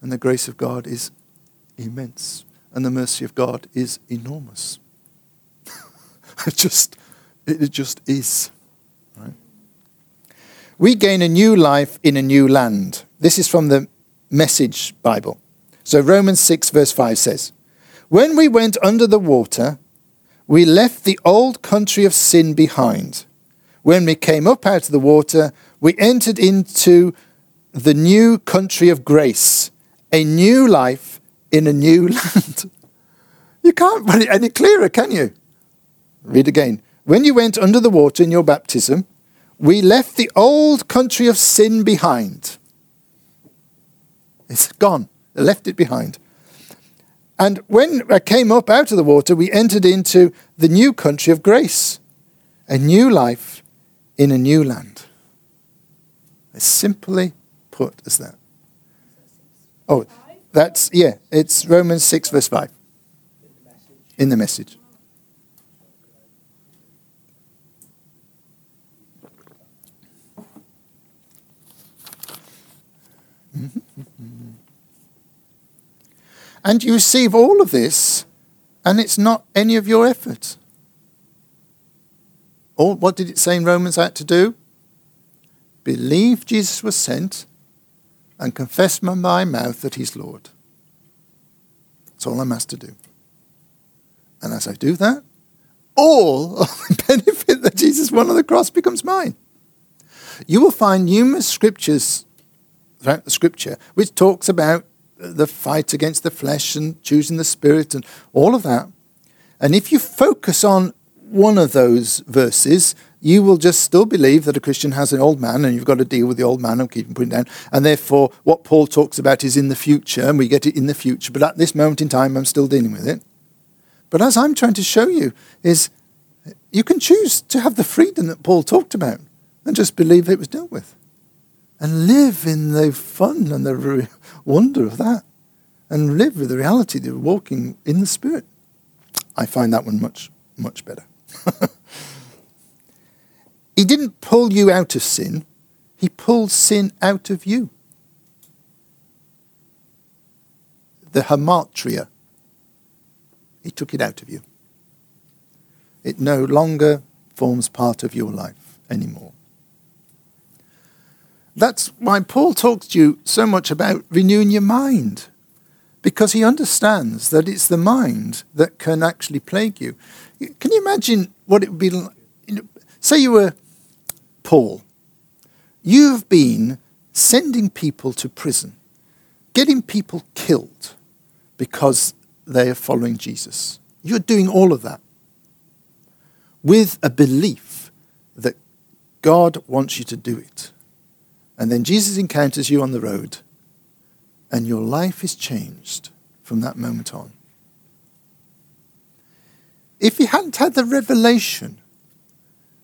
And the grace of God is immense. And the mercy of God is enormous. it just, it just is. Right? We gain a new life in a new land. This is from the Message Bible. So Romans 6, verse 5 says, When we went under the water, we left the old country of sin behind when we came up out of the water, we entered into the new country of grace, a new life in a new land. you can't put it any clearer, can you? Read again. When you went under the water in your baptism, we left the old country of sin behind. It's gone. Left it behind. And when I came up out of the water, we entered into the new country of grace, a new life in a new land. As simply put as that. Oh, that's, yeah, it's Romans 6, verse 5. In the message. And you receive all of this, and it's not any of your efforts. All, what did it say in Romans I had to do? Believe Jesus was sent and confess by my mouth that he's Lord. That's all I'm asked to do. And as I do that, all of the benefit that Jesus won on the cross becomes mine. You will find numerous scriptures throughout the scripture which talks about the fight against the flesh and choosing the spirit and all of that. And if you focus on one of those verses, you will just still believe that a Christian has an old man and you've got to deal with the old man and keep him putting down. And therefore, what Paul talks about is in the future, and we get it in the future. But at this moment in time, I'm still dealing with it. But as I'm trying to show you, is you can choose to have the freedom that Paul talked about and just believe it was dealt with and live in the fun and the wonder of that and live with the reality that you're walking in the Spirit. I find that one much, much better. he didn't pull you out of sin, he pulled sin out of you. The hamartia, he took it out of you. It no longer forms part of your life anymore. That's why Paul talks to you so much about renewing your mind, because he understands that it's the mind that can actually plague you. Can you imagine what it would be like? You know, say you were Paul. You've been sending people to prison, getting people killed because they are following Jesus. You're doing all of that with a belief that God wants you to do it. And then Jesus encounters you on the road, and your life is changed from that moment on. If he hadn't had the revelation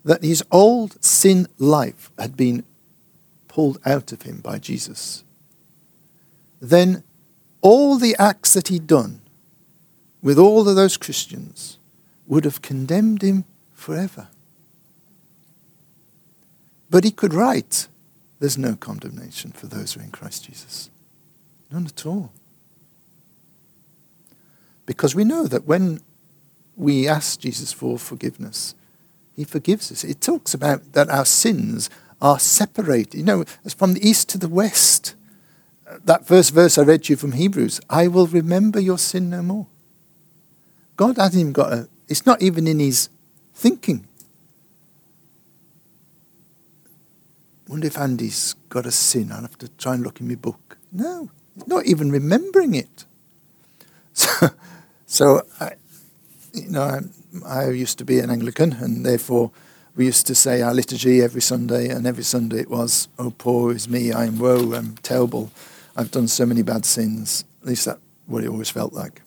that his old sin life had been pulled out of him by Jesus, then all the acts that he'd done with all of those Christians would have condemned him forever. But he could write there's no condemnation for those who are in Christ Jesus. None at all. Because we know that when we ask Jesus for forgiveness, he forgives us. It talks about that our sins are separated. You know, it's from the east to the west. That first verse I read to you from Hebrews I will remember your sin no more. God hasn't even got a, it's not even in his thinking. wonder if Andy's got a sin. I'll have to try and look in my book. No, not even remembering it. So, so I, you know, I, I used to be an Anglican, and therefore we used to say our liturgy every Sunday, and every Sunday it was, "Oh, poor is me, I am woe, I'm terrible, I've done so many bad sins." At least that's what it always felt like.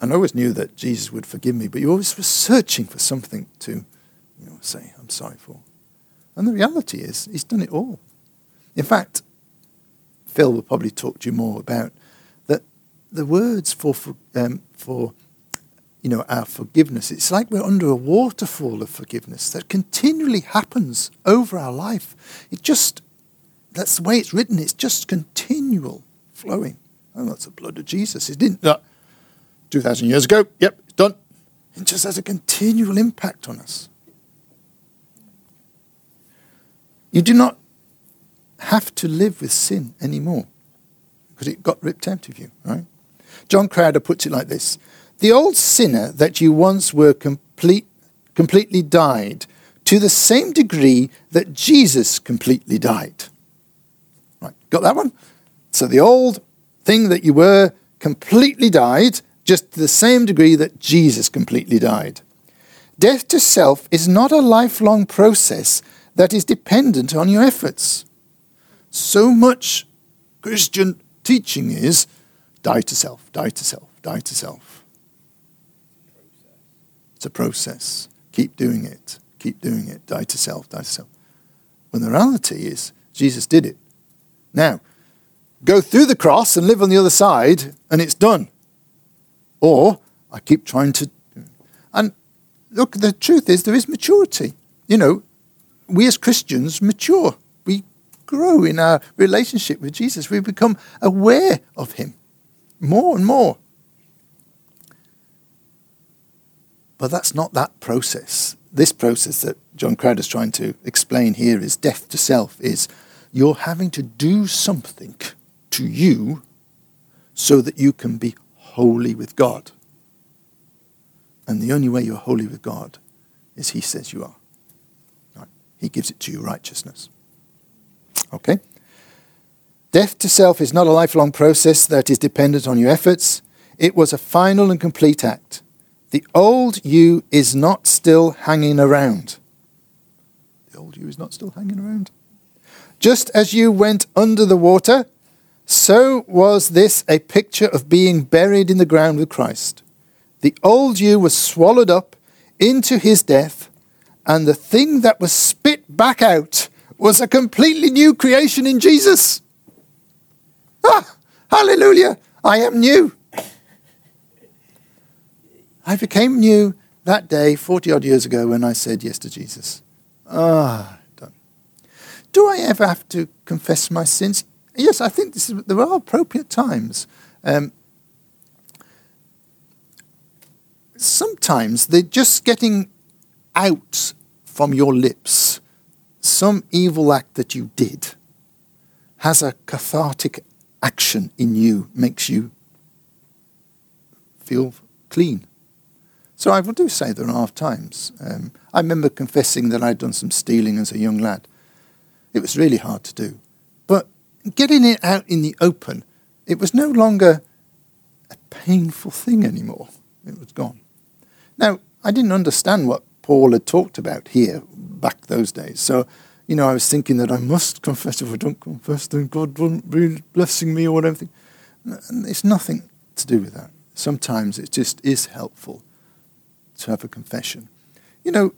And I always knew that Jesus would forgive me, but you always were searching for something to, you know, say, "I'm sorry for." And the reality is, he's done it all. In fact, Phil will probably talk to you more about that the words for, for, um, for you know, our forgiveness, it's like we're under a waterfall of forgiveness that continually happens over our life. It just, that's the way it's written, it's just continual flowing. Oh, that's the blood of Jesus. It didn't, uh, 2,000 years ago, yep, it's done. It just has a continual impact on us. You do not have to live with sin anymore because it got ripped out of you, right? John Crowder puts it like this The old sinner that you once were complete, completely died to the same degree that Jesus completely died. Right, got that one? So the old thing that you were completely died just to the same degree that Jesus completely died. Death to self is not a lifelong process that is dependent on your efforts. So much Christian teaching is die to self, die to self, die to self. It's a process. Keep doing it, keep doing it, die to self, die to self. When the reality is, Jesus did it. Now, go through the cross and live on the other side, and it's done. Or I keep trying to. And look, the truth is, there is maturity. You know, we as Christians mature. We grow in our relationship with Jesus. We become aware of him more and more. But that's not that process. This process that John Crowder's trying to explain here is death to self, is you're having to do something to you so that you can be holy with God. And the only way you're holy with God is He says you are. Right? He gives it to you righteousness. Okay? Death to self is not a lifelong process that is dependent on your efforts. It was a final and complete act. The old you is not still hanging around. The old you is not still hanging around. Just as you went under the water, so was this a picture of being buried in the ground with Christ. The old you was swallowed up into his death, and the thing that was spit back out was a completely new creation in Jesus. Ah, hallelujah! I am new. I became new that day, 40 odd years ago, when I said yes to Jesus. Ah, done. Do I ever have to confess my sins? Yes, I think is, there are appropriate times. Um, sometimes they're just getting out from your lips some evil act that you did has a cathartic action in you, makes you feel clean. So I will do say there are times. Um, I remember confessing that I'd done some stealing as a young lad. It was really hard to do. But getting it out in the open, it was no longer a painful thing anymore. It was gone. Now, I didn't understand what Paul had talked about here back those days. So, you know, I was thinking that I must confess. If I don't confess, then God won't be blessing me or whatever. And It's nothing to do with that. Sometimes it just is helpful to have a confession. You know,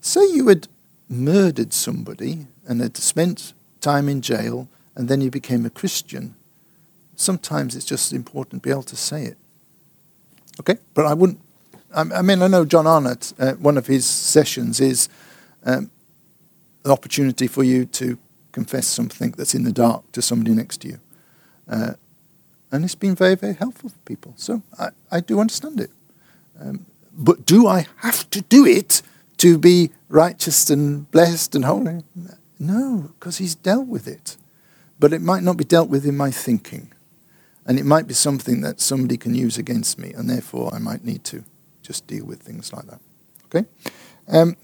say you had murdered somebody and had spent time in jail and then you became a Christian. Sometimes it's just important to be able to say it. Okay? But I wouldn't. I, mean, I know John Arnott, uh, one of his sessions is um, an opportunity for you to confess something that's in the dark to somebody next to you. Uh, and it's been very, very helpful for people. So I, I do understand it. Um, but do I have to do it to be righteous and blessed and holy? No, because he's dealt with it. But it might not be dealt with in my thinking. And it might be something that somebody can use against me, and therefore I might need to just deal with things like that. Okay? Um,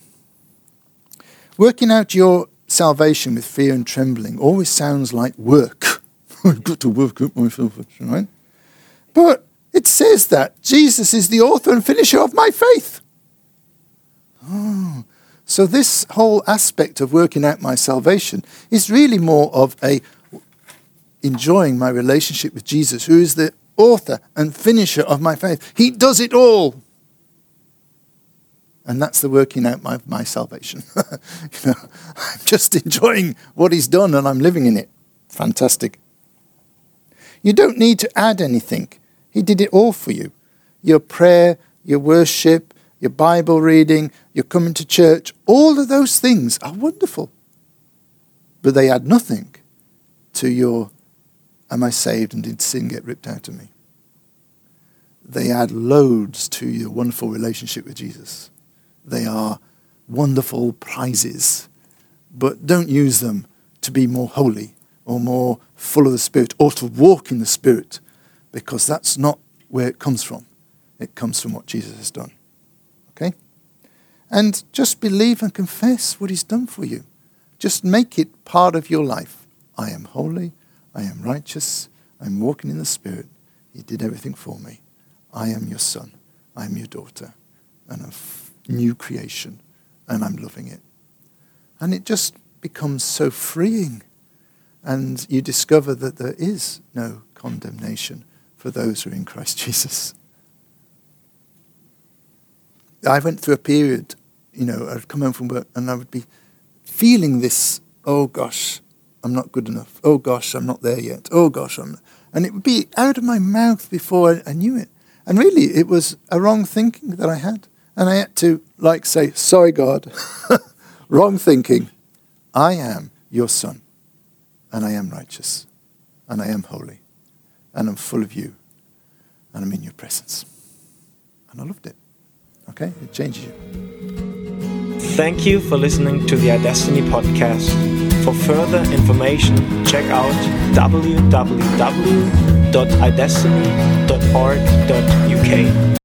working out your salvation with fear and trembling always sounds like work. I've got to work up my salvation, right? But it says that Jesus is the author and finisher of my faith. Oh, so this whole aspect of working out my salvation is really more of a enjoying my relationship with Jesus, who is the author and finisher of my faith. He does it all. And that's the working out my, my salvation. you know, I'm just enjoying what he's done and I'm living in it. Fantastic. You don't need to add anything. He did it all for you. Your prayer, your worship, your Bible reading, your coming to church, all of those things are wonderful. But they add nothing to your, am I saved and did sin get ripped out of me? They add loads to your wonderful relationship with Jesus. They are wonderful prizes, but don't use them to be more holy or more full of the Spirit or to walk in the Spirit because that's not where it comes from. It comes from what Jesus has done. Okay? And just believe and confess what he's done for you. Just make it part of your life. I am holy. I am righteous. I'm walking in the Spirit. He did everything for me. I am your son. I am your daughter. And a new creation. And I'm loving it. And it just becomes so freeing. And you discover that there is no condemnation for those who are in Christ Jesus. I went through a period, you know, I'd come home from work and I would be feeling this, oh gosh, I'm not good enough. Oh gosh, I'm not there yet. Oh gosh, I'm. And it would be out of my mouth before I, I knew it. And really, it was a wrong thinking that I had. And I had to, like, say, sorry, God, wrong thinking. I am your son. and I am righteous, and I am holy, and I'm full of you, and I'm in your presence. And I loved it. Okay? It changes you. Thank you for listening to the iDestiny podcast. For further information, check out www.idestiny.org.uk.